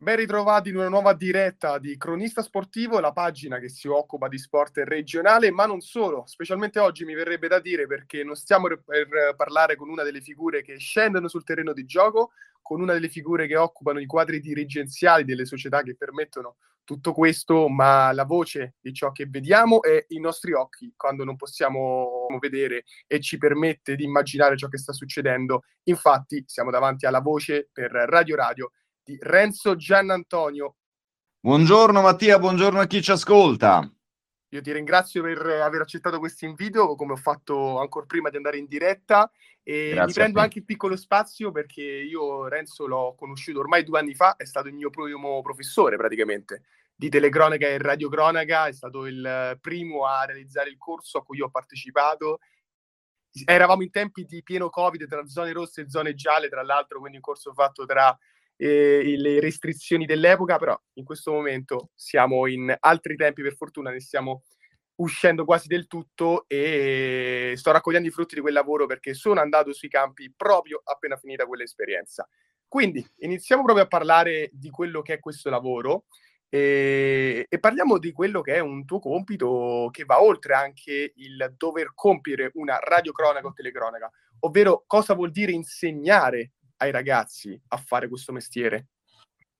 Ben ritrovati in una nuova diretta di Cronista Sportivo, la pagina che si occupa di sport regionale, ma non solo. Specialmente oggi mi verrebbe da dire perché non stiamo per parlare con una delle figure che scendono sul terreno di gioco, con una delle figure che occupano i quadri dirigenziali delle società che permettono tutto questo, ma la voce di ciò che vediamo è i nostri occhi quando non possiamo vedere e ci permette di immaginare ciò che sta succedendo. Infatti siamo davanti alla voce per Radio Radio di Renzo Giannantonio. Buongiorno Mattia, buongiorno a chi ci ascolta. Io ti ringrazio per aver accettato questo invito, come ho fatto ancora prima di andare in diretta. E Grazie mi prendo anche il piccolo spazio perché io Renzo l'ho conosciuto ormai due anni fa, è stato il mio primo professore praticamente di telecronaca e radiocronaca, è stato il primo a realizzare il corso a cui ho partecipato. Eravamo in tempi di pieno Covid tra zone rosse e zone gialle, tra l'altro, quindi un corso fatto tra eh, le restrizioni dell'epoca, però in questo momento siamo in altri tempi, per fortuna ne stiamo uscendo quasi del tutto e sto raccogliendo i frutti di quel lavoro perché sono andato sui campi proprio appena finita quell'esperienza. Quindi iniziamo proprio a parlare di quello che è questo lavoro e, e, parliamo di quello che è un tuo compito che va oltre anche il dover compiere una radiocronaca o telecronaca, ovvero cosa vuol dire insegnare ai ragazzi a fare questo mestiere?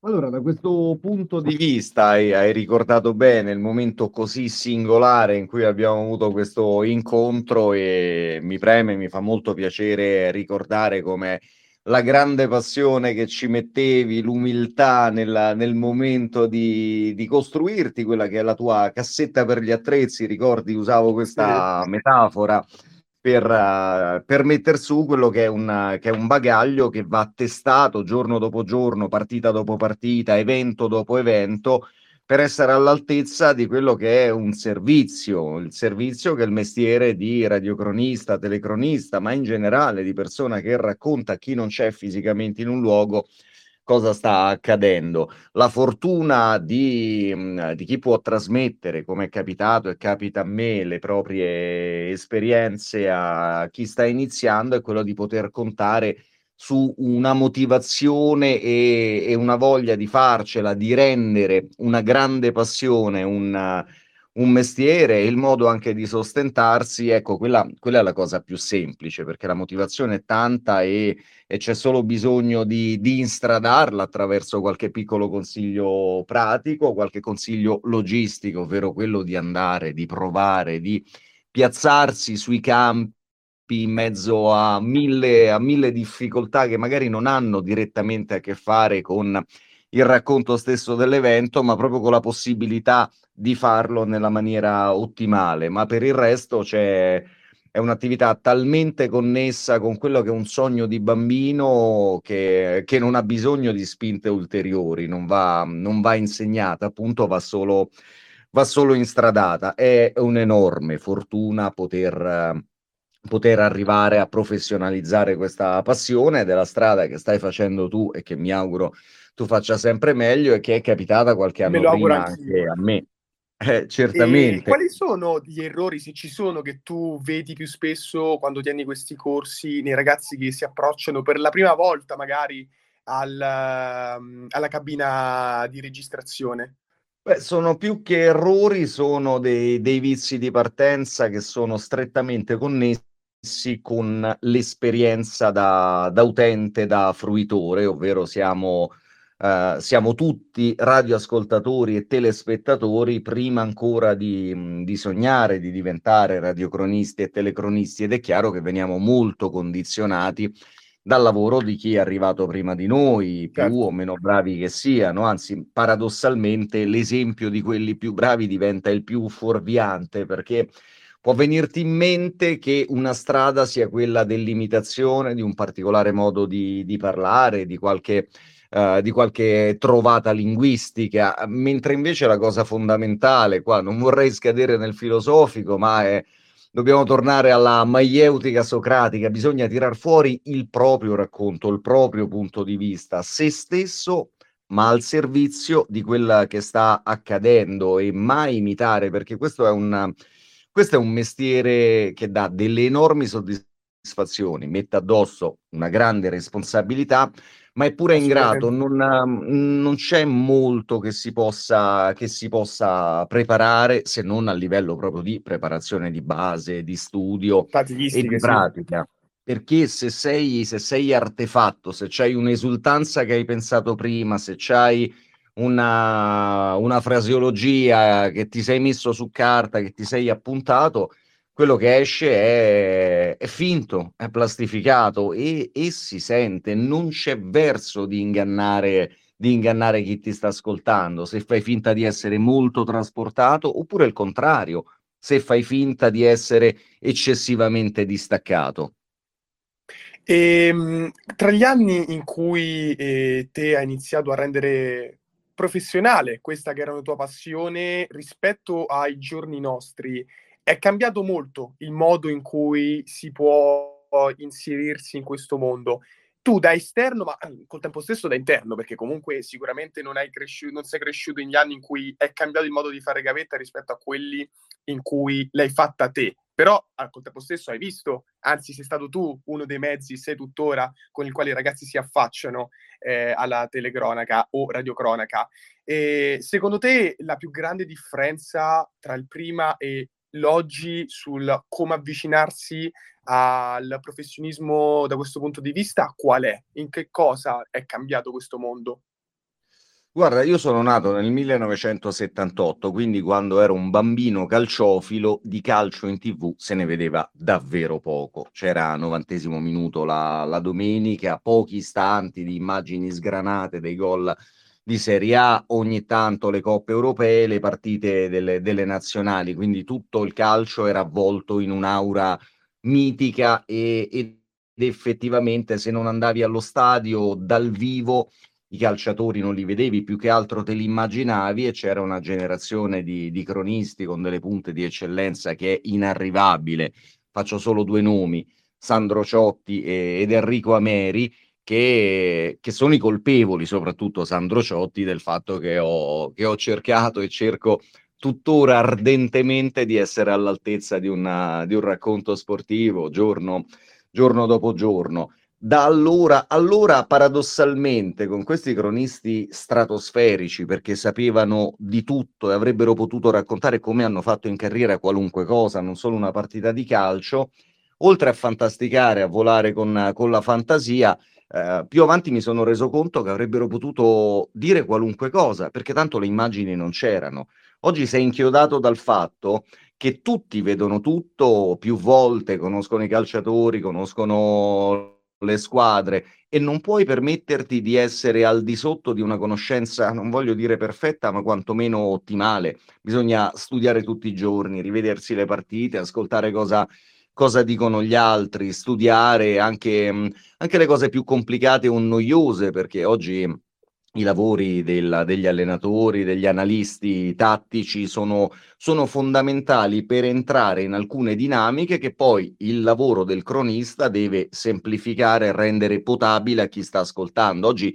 Allora, da questo punto di vista hai, hai, ricordato bene il momento così singolare in cui abbiamo avuto questo incontro e mi preme, mi fa molto piacere ricordare come la grande passione che ci mettevi, l'umiltà nella, nel momento di, di, costruirti quella che è la tua cassetta per gli attrezzi, ricordi, usavo questa metafora per, uh, per mettere su quello che è, un, che è un bagaglio che va testato giorno dopo giorno, partita dopo partita, evento dopo evento, per essere all'altezza di quello che è un servizio, il servizio che è il mestiere di radiocronista, telecronista, ma in generale di persona che racconta a chi non c'è fisicamente in un luogo cosa sta accadendo. La fortuna di, mm, di, chi può trasmettere, come è capitato e capita a me, le proprie esperienze a chi sta iniziando è quello di poter contare su una motivazione e, e una voglia di farcela, di rendere una grande passione, un un mestiere e il modo anche di sostentarsi, ecco, quella, quella, è la cosa più semplice, perché la motivazione è tanta e, e c'è solo bisogno di, di, instradarla attraverso qualche piccolo consiglio pratico, qualche consiglio logistico, ovvero quello di andare, di provare, di piazzarsi sui campi in mezzo a mille, a mille difficoltà che magari non hanno direttamente a che fare con il racconto stesso dell'evento, ma proprio con la possibilità di farlo nella maniera ottimale. Ma per il resto c'è è un'attività talmente connessa con quello che è un sogno di bambino che, che non ha bisogno di spinte ulteriori, non va, non va insegnata, appunto va solo, va solo instradata. È un'enorme fortuna poter, poter arrivare a professionalizzare questa passione della strada che stai facendo tu e che mi auguro tu faccia sempre meglio e che è capitata qualche anno prima anche a me. Eh, certamente. E quali sono gli errori, se ci sono, che tu vedi più spesso quando tieni questi corsi nei ragazzi che si approcciano per la prima volta magari al, alla cabina di registrazione? Beh, sono più che errori, sono dei, dei vizi di partenza che sono strettamente connessi con l'esperienza da, da utente, da fruitore, ovvero siamo Uh, siamo tutti radioascoltatori e telespettatori prima ancora di, di, sognare di diventare radiocronisti e telecronisti ed è chiaro che veniamo molto condizionati dal lavoro di chi è arrivato prima di noi, più certo. o meno bravi che siano, anzi paradossalmente l'esempio di quelli più bravi diventa il più fuorviante perché può venirti in mente che una strada sia quella dell'imitazione di un particolare modo di, di parlare, di qualche uh, di qualche trovata linguistica, mentre invece la cosa fondamentale, qua non vorrei scadere nel filosofico, ma è dobbiamo tornare alla maieutica socratica, bisogna tirar fuori il proprio racconto, il proprio punto di vista, se stesso, ma al servizio di quella che sta accadendo e mai imitare, perché questo è un, questo è un mestiere che dà delle enormi soddisfazioni, mette addosso una grande responsabilità, ma è pure ingrato, non, non c'è molto che si, possa, che si possa preparare se non a livello proprio di preparazione di base, di studio e di pratica. Sì. Perché se sei, se sei artefatto, se c'hai un'esultanza che hai pensato prima, se c'hai una, una fraseologia che ti sei messo su carta, che ti sei appuntato, quello che esce è, è finto, è plastificato e, e, si sente, non c'è verso di ingannare, di ingannare chi ti sta ascoltando, se fai finta di essere molto trasportato oppure il contrario, se fai finta di essere eccessivamente distaccato. E, ehm, tra gli anni in cui eh, te hai iniziato a rendere professionale questa che era una tua passione rispetto ai giorni nostri, è cambiato molto il modo in cui si può inserirsi in questo mondo. Tu da esterno, ma ehm, col tempo stesso da interno, perché comunque sicuramente non, hai cresciuto, non sei cresciuto in gli anni in cui è cambiato il modo di fare gavetta rispetto a quelli in cui l'hai fatta te. Però al tempo stesso hai visto, anzi sei stato tu uno dei mezzi, sei tuttora, con il quale i ragazzi si affacciano eh, alla telecronaca o radiocronaca. E secondo te la più grande differenza tra il prima e l'oggi sul come avvicinarsi al professionismo da questo punto di vista qual è? In che cosa è cambiato questo mondo? Guarda, io sono nato nel 1978, quindi quando ero un bambino calciofilo di calcio in tv se ne vedeva davvero poco. C'era novantesimo minuto la, la domenica, pochi istanti di immagini sgranate dei gol di Serie A, ogni tanto le coppe europee, le partite delle, delle nazionali, quindi tutto il calcio era avvolto in un'aura mitica e, ed effettivamente se non andavi allo stadio dal vivo i calciatori non li vedevi, più che altro te li immaginavi e c'era una generazione di, di cronisti con delle punte di eccellenza che è inarrivabile. Faccio solo due nomi, Sandro Ciotti ed Enrico Ameri, che, che, sono i colpevoli, soprattutto Sandro Ciotti, del fatto che ho, che ho cercato e cerco tuttora ardentemente di essere all'altezza di, una, di un racconto sportivo giorno, giorno dopo giorno. Da allora, allora, paradossalmente, con questi cronisti stratosferici, perché sapevano di tutto e avrebbero potuto raccontare come hanno fatto in carriera qualunque cosa, non solo una partita di calcio, oltre a fantasticare, a volare con, con la fantasia, eh, più avanti mi sono reso conto che avrebbero potuto dire qualunque cosa, perché tanto le immagini non c'erano. Oggi sei inchiodato dal fatto che tutti vedono tutto più volte, conoscono i calciatori, conoscono le squadre e non puoi permetterti di essere al di sotto di una conoscenza, non voglio dire perfetta, ma quantomeno ottimale. Bisogna studiare tutti i giorni, rivedersi le partite, ascoltare cosa cosa dicono gli altri, studiare anche, mm, anche le cose più complicate o noiose, perché oggi i lavori del, degli allenatori, degli analisti tattici sono, sono, fondamentali per entrare in alcune dinamiche che poi il lavoro del cronista deve semplificare e rendere potabile a chi sta ascoltando. Oggi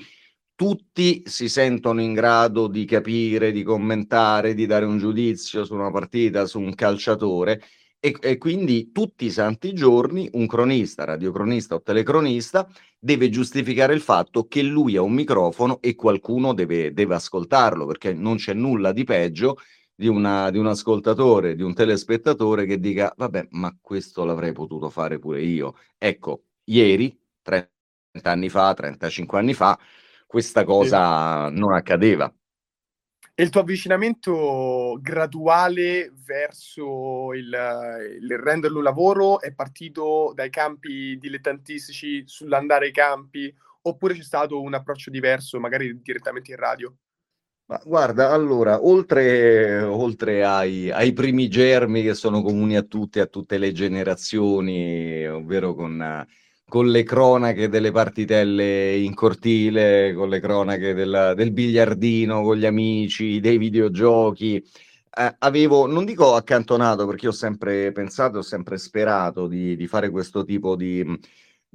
tutti si sentono in grado di capire, di commentare, di dare un giudizio su una partita, su un calciatore e, e, quindi tutti i santi giorni un cronista, radiocronista o telecronista deve giustificare il fatto che lui ha un microfono e qualcuno deve, deve ascoltarlo, perché non c'è nulla di peggio di, una, di un ascoltatore, di un telespettatore che dica vabbè, ma questo l'avrei potuto fare pure io. Ecco, ieri, 30 anni fa, 35 anni fa, questa cosa sì. non accadeva. E il tuo avvicinamento graduale verso il, il, renderlo lavoro è partito dai campi dilettantistici sull'andare ai campi oppure c'è stato un approccio diverso, magari direttamente in radio? Ma guarda, allora, oltre, oltre ai, ai, primi germi che sono comuni a tutte, a tutte le generazioni, ovvero con con le cronache delle partitelle in cortile, con le cronache del, del biliardino con gli amici, dei videogiochi. Eh, avevo, non dico accantonato perché ho sempre pensato, ho sempre sperato di, di fare questo tipo di,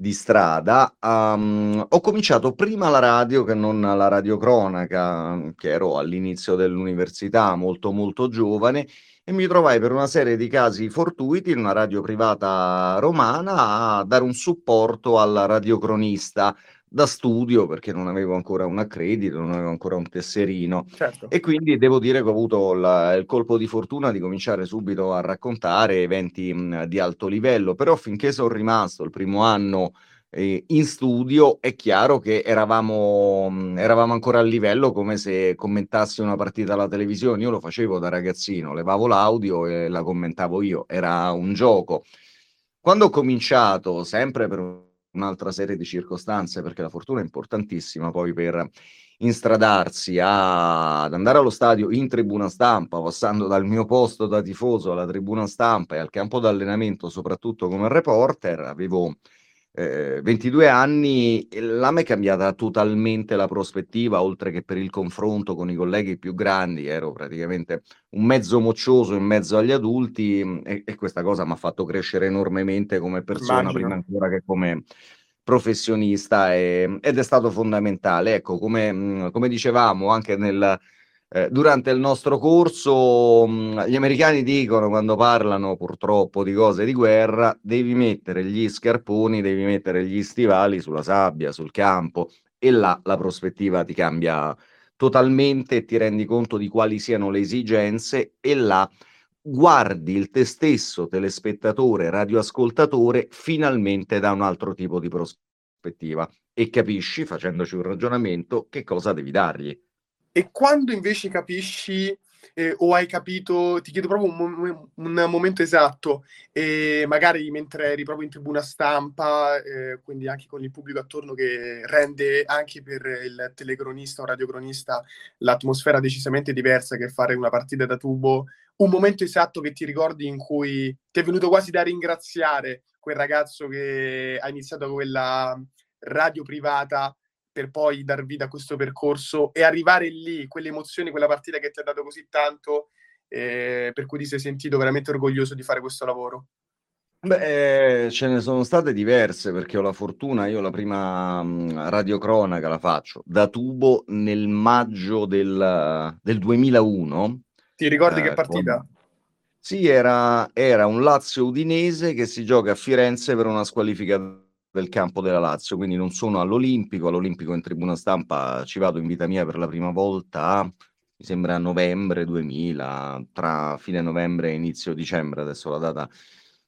di strada. Um, ho cominciato prima la radio che non la radiocronaca, che ero all'inizio dell'università, molto molto giovane, e mi trovai per una serie di casi fortuiti in una radio privata romana a dare un supporto al radiocronista, da studio perché non avevo ancora un accredito, non avevo ancora un tesserino certo. e quindi devo dire che ho avuto la, il colpo di fortuna di cominciare subito a raccontare eventi mh, di alto livello, però finché sono rimasto il primo anno eh, in studio è chiaro che eravamo, mh, eravamo ancora a livello come se commentassi una partita alla televisione, io lo facevo da ragazzino, levavo l'audio e la commentavo io, era un gioco. Quando ho cominciato, sempre per un'altra serie di circostanze, perché la fortuna è importantissima poi per instradarsi a, ad andare allo stadio in tribuna stampa, passando dal mio posto da tifoso alla tribuna stampa e al campo d'allenamento, soprattutto come reporter, avevo eh, 22 anni e là mi è cambiata totalmente la prospettiva, oltre che per il confronto con i colleghi più grandi, ero praticamente un mezzo moccioso in mezzo agli adulti e, e questa cosa mi ha fatto crescere enormemente come persona, Immagino. prima ancora che come professionista e, ed è stato fondamentale. Ecco, come, come dicevamo anche nel eh, durante il nostro corso mh, mm, gli americani dicono quando parlano purtroppo di cose di guerra, devi mettere gli scarponi, devi mettere gli stivali sulla sabbia, sul campo e là la prospettiva ti cambia totalmente e ti rendi conto di quali siano le esigenze e là guardi il te stesso telespettatore, radioascoltatore finalmente da un altro tipo di prospettiva e capisci facendoci un ragionamento che cosa devi dargli. E quando invece capisci eh, o hai capito, ti chiedo proprio un, un momento esatto, e magari mentre eri proprio in tribuna stampa, eh, quindi anche con il pubblico attorno che rende anche per il telecronista o radiocronista l'atmosfera decisamente diversa che fare una partita da tubo, un momento esatto che ti ricordi in cui ti è venuto quasi da ringraziare quel ragazzo che ha iniziato quella radio privata per poi dar vita a questo percorso e arrivare lì, quelle emozioni, quella partita che ti ha dato così tanto, eh, per cui ti sei sentito veramente orgoglioso di fare questo lavoro? Beh, ce ne sono state diverse perché ho la fortuna, io la prima mh, radiocronaca la faccio da tubo nel maggio del, del 2001. Ti ricordi eh, che partita? Con... Sì, era, era un Lazio Udinese che si gioca a Firenze per una squalifica del campo della Lazio, quindi non sono all'Olimpico, all'Olimpico in tribuna stampa ci vado in vita mia per la prima volta, mi sembra a novembre 2000, tra fine novembre e inizio dicembre, adesso la data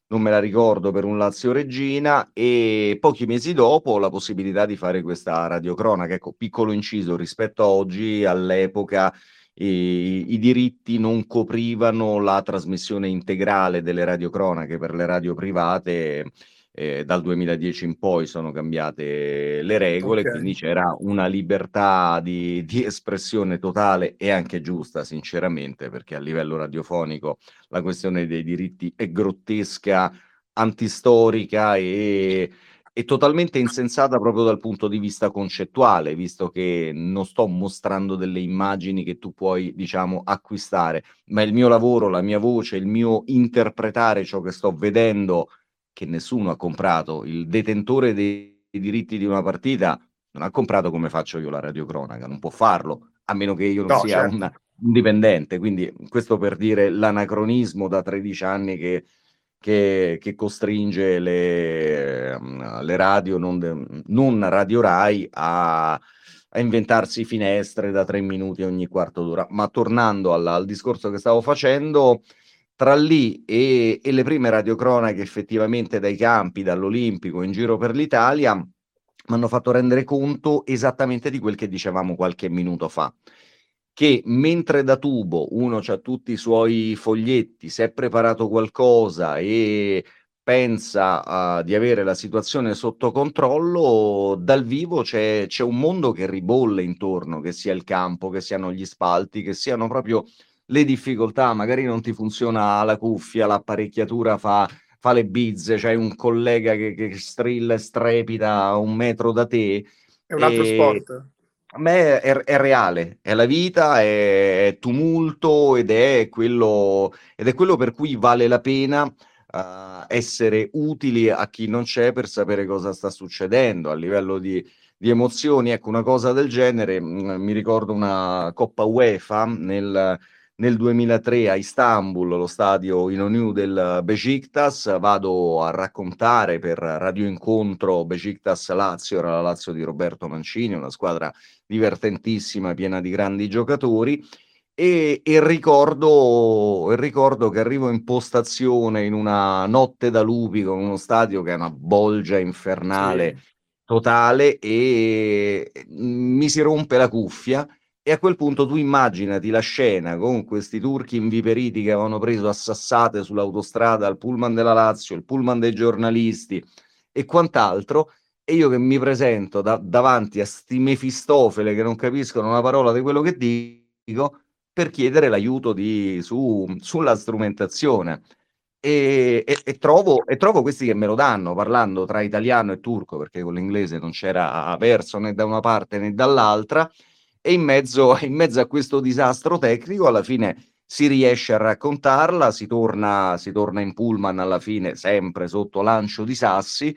non me la ricordo, per un Lazio Regina e pochi mesi dopo la possibilità di fare questa radiocronaca, ecco, piccolo inciso rispetto a oggi, all'epoca i, i diritti non coprivano la trasmissione integrale delle radiocronache per le radio private eh, dal 2010 in poi sono cambiate le regole, okay. quindi c'era una libertà di, di, espressione totale e anche giusta, sinceramente, perché a livello radiofonico la questione dei diritti è grottesca, antistorica e, e totalmente insensata proprio dal punto di vista concettuale, visto che non sto mostrando delle immagini che tu puoi, diciamo, acquistare, ma il mio lavoro, la mia voce, il mio interpretare ciò che sto vedendo che nessuno ha comprato, il detentore dei diritti di una partita non ha comprato come faccio io la radiocronaca, non può farlo, a meno che io non no, sia certo. un, dipendente. Quindi questo per dire l'anacronismo da 13 anni che, che, che costringe le, le radio, non, non, Radio Rai, a, a, inventarsi finestre da tre minuti ogni quarto d'ora. Ma tornando al, al discorso che stavo facendo, tra lì e, e le prime radiocronache effettivamente dai campi, dall'Olimpico in giro per l'Italia, mi hanno fatto rendere conto esattamente di quel che dicevamo qualche minuto fa che mentre da tubo uno ha tutti i suoi foglietti, si è preparato qualcosa e pensa uh, di avere la situazione sotto controllo, dal vivo c'è, c'è un mondo che ribolle intorno, che sia il campo, che siano gli spalti, che siano proprio le difficoltà, magari non ti funziona la cuffia, l'apparecchiatura fa, fa le bizze, c'hai un collega che, che strilla e strepita a un metro da te. È un altro sport. A me è, è, reale, è la vita, è, è tumulto ed è, quello, ed è quello per cui vale la pena uh, essere utili a chi non c'è per sapere cosa sta succedendo a livello di, di emozioni. Ecco, una cosa del genere, mh, mm, mi ricordo una Coppa UEFA nel nel 2003 a Istanbul, lo stadio Inonu del Besiktas, vado a raccontare per Radio Incontro Besiktas Lazio, era la Lazio di Roberto Mancini, una squadra divertentissima, piena di grandi giocatori, e, e ricordo, ricordo che arrivo in postazione in una notte da lupi con uno stadio che è una bolgia infernale sì. totale e mi si rompe la cuffia e a quel punto tu immaginati la scena con questi turchi inviperiti che avevano preso a sassate sull'autostrada il pullman della Lazio, il pullman dei giornalisti e quant'altro, e io che mi presento da, davanti a sti Mefistofele che non capiscono una parola di quello che dico per chiedere l'aiuto di, su, sulla strumentazione. E, e, e, trovo, e, trovo, questi che me lo danno parlando tra italiano e turco perché con l'inglese non c'era verso né da una parte né dall'altra e in mezzo, in mezzo a questo disastro tecnico alla fine si riesce a raccontarla, si torna, si torna in pullman alla fine sempre sotto lancio di sassi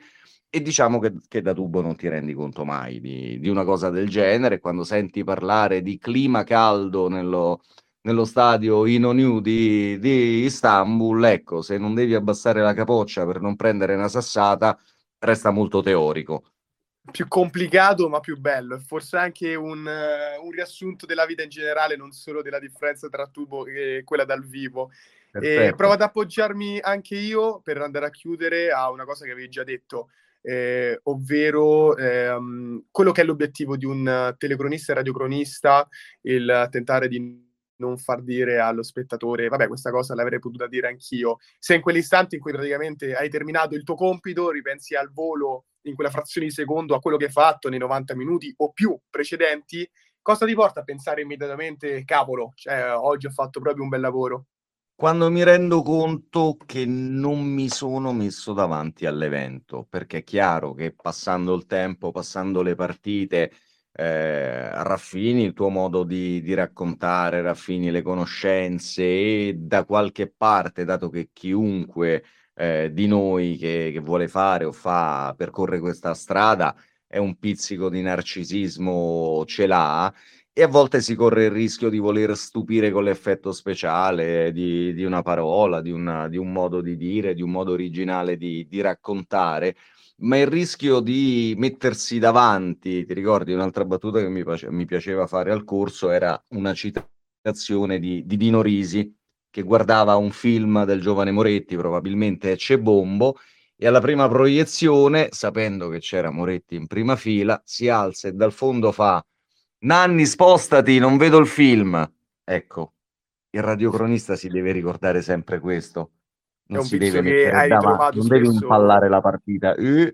e diciamo che, che, da tubo non ti rendi conto mai di, di, una cosa del genere. Quando senti parlare di clima caldo nello, nello stadio Inonu di, di Istanbul, ecco, se non devi abbassare la capoccia per non prendere una sassata, resta molto teorico più complicato ma più bello e forse anche un, uh, un, riassunto della vita in generale, non solo della differenza tra tubo e quella dal vivo. E provo ad appoggiarmi anche io per andare a chiudere a una cosa che avevi già detto, eh, ovvero ehm, quello che è l'obiettivo di un telecronista e radiocronista, il tentare di non far dire allo spettatore, vabbè, questa cosa l'avrei potuta dire anch'io. Se in quell'istante in cui praticamente hai terminato il tuo compito, ripensi al volo in quella frazione di secondo a quello che hai fatto nei 90 minuti o più precedenti, cosa ti porta a pensare immediatamente, cavolo, cioè, oggi ho fatto proprio un bel lavoro? Quando mi rendo conto che non mi sono messo davanti all'evento, perché è chiaro che passando il tempo, passando le partite, eh, raffini il tuo modo di, di, raccontare, raffini le conoscenze e da qualche parte, dato che chiunque eh, di noi che, che, vuole fare o fa, percorre questa strada, è un pizzico di narcisismo ce l'ha e a volte si corre il rischio di voler stupire con l'effetto speciale di, di una parola, di, una, di, un modo di dire, di un modo originale di, di raccontare, ma il rischio di mettersi davanti, ti ricordi un'altra battuta che mi, piace, mi piaceva fare al corso, era una citazione di, di Dino Risi, che guardava un film del giovane Moretti, probabilmente Bombo, e alla prima proiezione, sapendo che c'era Moretti in prima fila, si alza e dal fondo fa Nanni, spostati, non vedo il film. Ecco, il radiocronista si deve ricordare sempre questo. Non si deve mettere davanti, non deve impallare la partita. Eh,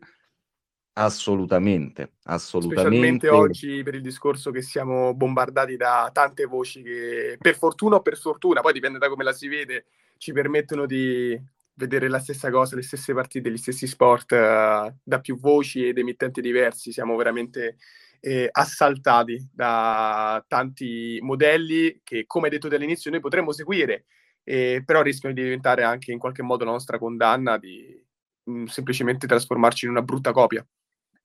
Assolutamente, assolutamente. Specialmente oggi per il discorso che siamo bombardati da tante voci che per fortuna o per sfortuna, poi dipende da come la si vede, ci permettono di vedere la stessa cosa, le stesse partite, gli stessi sport uh, da più voci ed emittenti diversi. Siamo veramente eh, assaltati da tanti modelli che, come detto dall'inizio, noi potremmo seguire, eh, però rischiano di diventare anche in qualche modo la nostra condanna di mh, mm, semplicemente trasformarci in una brutta copia.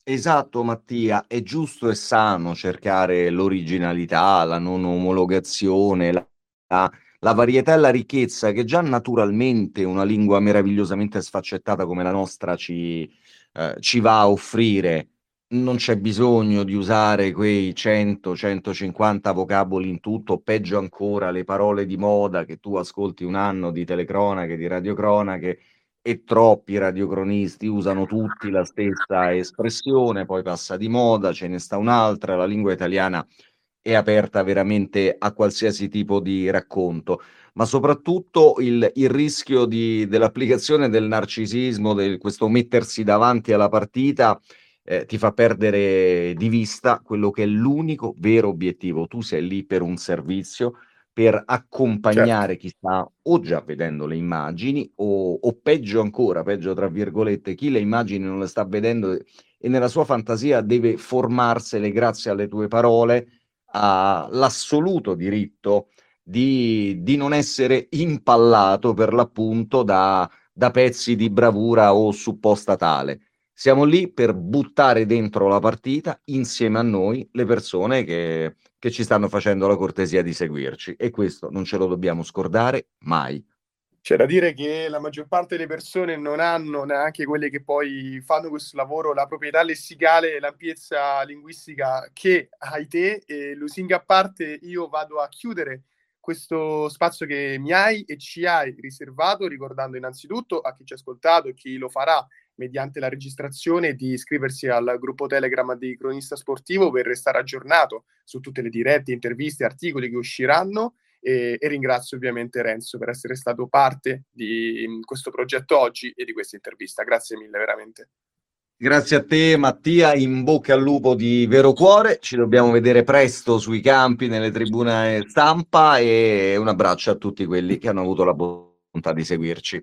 Esatto Mattia, è giusto e sano cercare l'originalità, la non omologazione, la, la, la varietà e la ricchezza che già naturalmente una lingua meravigliosamente sfaccettata come la nostra ci, eh, ci va a offrire. Non c'è bisogno di usare quei 100-150 vocaboli in tutto, peggio ancora le parole di moda che tu ascolti un anno di telecronache, di radiocronache e troppi radiocronisti usano tutti la stessa espressione, poi passa di moda, ce ne sta un'altra, la lingua italiana è aperta veramente a qualsiasi tipo di racconto, ma soprattutto il, il rischio di, dell'applicazione del narcisismo, di questo mettersi davanti alla partita, eh, ti fa perdere di vista quello che è l'unico vero obiettivo. Tu sei lì per un servizio, per accompagnare certo. chi sta o già vedendo le immagini o, o, peggio ancora, peggio tra virgolette, chi le immagini non le sta vedendo e nella sua fantasia deve formarsele grazie alle tue parole ha l'assoluto diritto di, di non essere impallato per l'appunto da, da pezzi di bravura o supposta tale. Siamo lì per buttare dentro la partita insieme a noi le persone che, che ci stanno facendo la cortesia di seguirci e questo non ce lo dobbiamo scordare mai. C'è da dire che la maggior parte delle persone non hanno, neanche quelle che poi fanno questo lavoro, la proprietà lessicale e l'ampiezza linguistica che hai te. E lusinga a parte, io vado a chiudere questo spazio che mi hai e ci hai riservato, ricordando innanzitutto a chi ci ha ascoltato e chi lo farà mediante la registrazione di iscriversi al gruppo Telegram di Cronista Sportivo per restare aggiornato su tutte le dirette, interviste, articoli che usciranno e, e, ringrazio ovviamente Renzo per essere stato parte di questo progetto oggi e di questa intervista. Grazie mille, veramente. Grazie a te Mattia, in bocca al lupo di vero cuore, ci dobbiamo vedere presto sui campi, nelle tribune stampa e un abbraccio a tutti quelli che hanno avuto la bontà di seguirci.